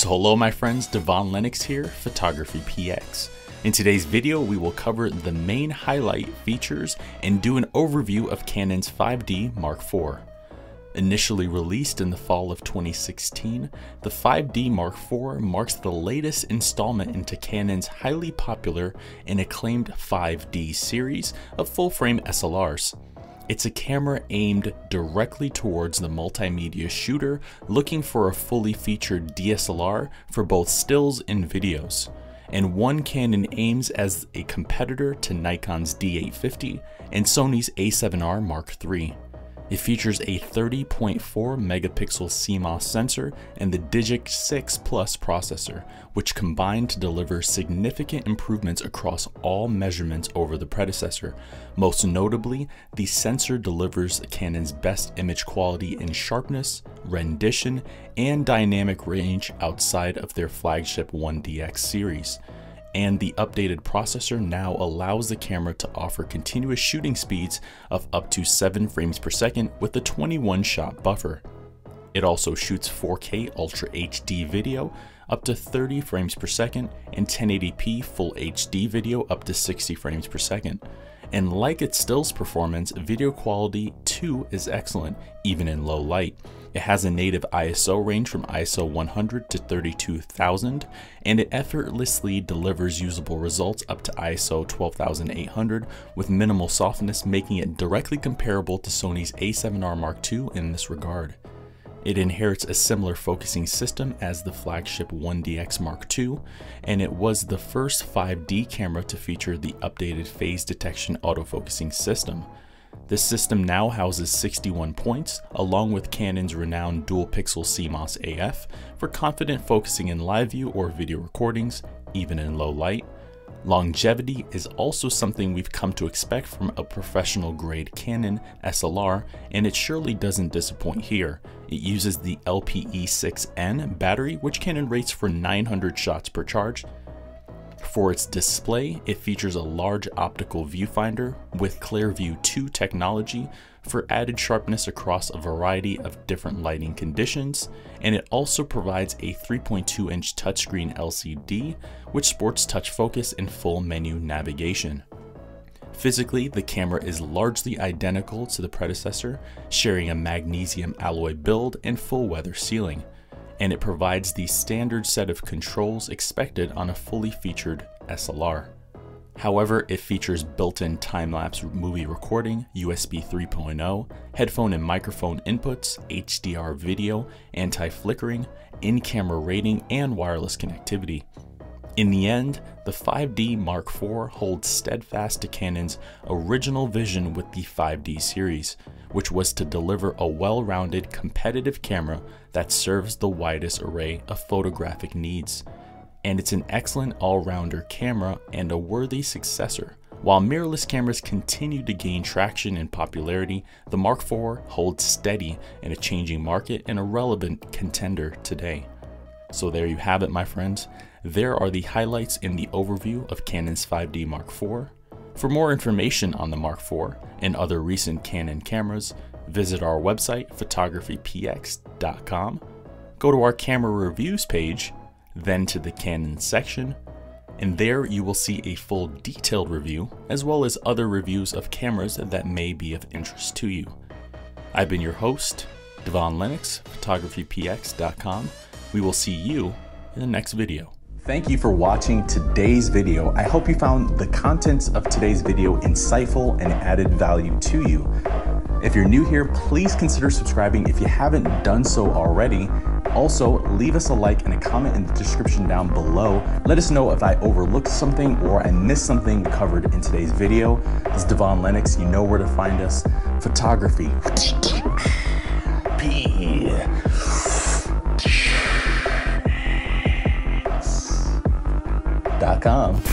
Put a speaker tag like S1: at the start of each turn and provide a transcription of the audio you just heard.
S1: So hello my friends, Devon Lennox here, Photography PX. In today's video, we will cover the main highlight features and do an overview of Canon's 5D Mark IV. Initially released in the fall of 2016, the 5D Mark IV marks the latest installment into Canon's highly popular and acclaimed 5D series of full-frame SLRs. It's a camera aimed directly towards the multimedia shooter looking for a fully featured DSLR for both stills and videos. And one Canon aims as a competitor to Nikon's D850 and Sony's A7R Mark III. It features a 30.4 megapixel CMOS sensor and the Digic 6 Plus processor, which combine to deliver significant improvements across all measurements over the predecessor. Most notably, the sensor delivers Canon's best image quality in sharpness, rendition, and dynamic range outside of their flagship 1DX series and the updated processor now allows the camera to offer continuous shooting speeds of up to 7 frames per second with a 21 shot buffer. It also shoots 4K Ultra HD video up to 30 frames per second and 1080p Full HD video up to 60 frames per second. And like its stills performance, video quality too is excellent, even in low light. It has a native ISO range from ISO 100 to 32000, and it effortlessly delivers usable results up to ISO 12800 with minimal softness, making it directly comparable to Sony's A7R Mark II in this regard. It inherits a similar focusing system as the flagship 1DX Mark II, and it was the first 5D camera to feature the updated phase detection autofocusing system. This system now houses 61 points, along with Canon's renowned dual pixel CMOS AF for confident focusing in live view or video recordings, even in low light. Longevity is also something we've come to expect from a professional grade Canon SLR, and it surely doesn't disappoint here. It uses the LPE6N battery, which Canon rates for 900 shots per charge, for its display, it features a large optical viewfinder with ClearView 2 technology for added sharpness across a variety of different lighting conditions, and it also provides a 3.2 inch touchscreen LCD which sports touch focus and full menu navigation. Physically, the camera is largely identical to the predecessor, sharing a magnesium alloy build and full weather sealing and it provides the standard set of controls expected on a fully featured SLR. However, it features built-in time-lapse movie recording, USB 3.0, headphone and microphone inputs, HDR video, anti-flickering, in-camera rating, and wireless connectivity. In the end, the 5D Mark IV holds steadfast to Canon's original vision with the 5D series, which was to deliver a well-rounded competitive camera that serves the widest array of photographic needs. And it's an excellent all-rounder camera and a worthy successor. While mirrorless cameras continue to gain traction and popularity, the Mark IV holds steady in a changing market and a relevant contender today. So there you have it my friends. There are the highlights in the overview of Canon's 5D Mark IV. For more information on the Mark IV and other recent Canon cameras, visit our website, photographypx.com, go to our camera reviews page, then to the Canon section, and there you will see a full detailed review, as well as other reviews of cameras that may be of interest to you. I've been your host, Devon Lennox, photographypx.com. We will see you in the next video.
S2: Thank you for watching today's video. I hope you found the contents of today's video insightful and added value to you. If you're new here, please consider subscribing if you haven't done so already. Also, leave us a like and a comment in the description down below. Let us know if I overlooked something or I missed something covered in today's video. This is Devon Lennox. You know where to find us. Photography. dot com.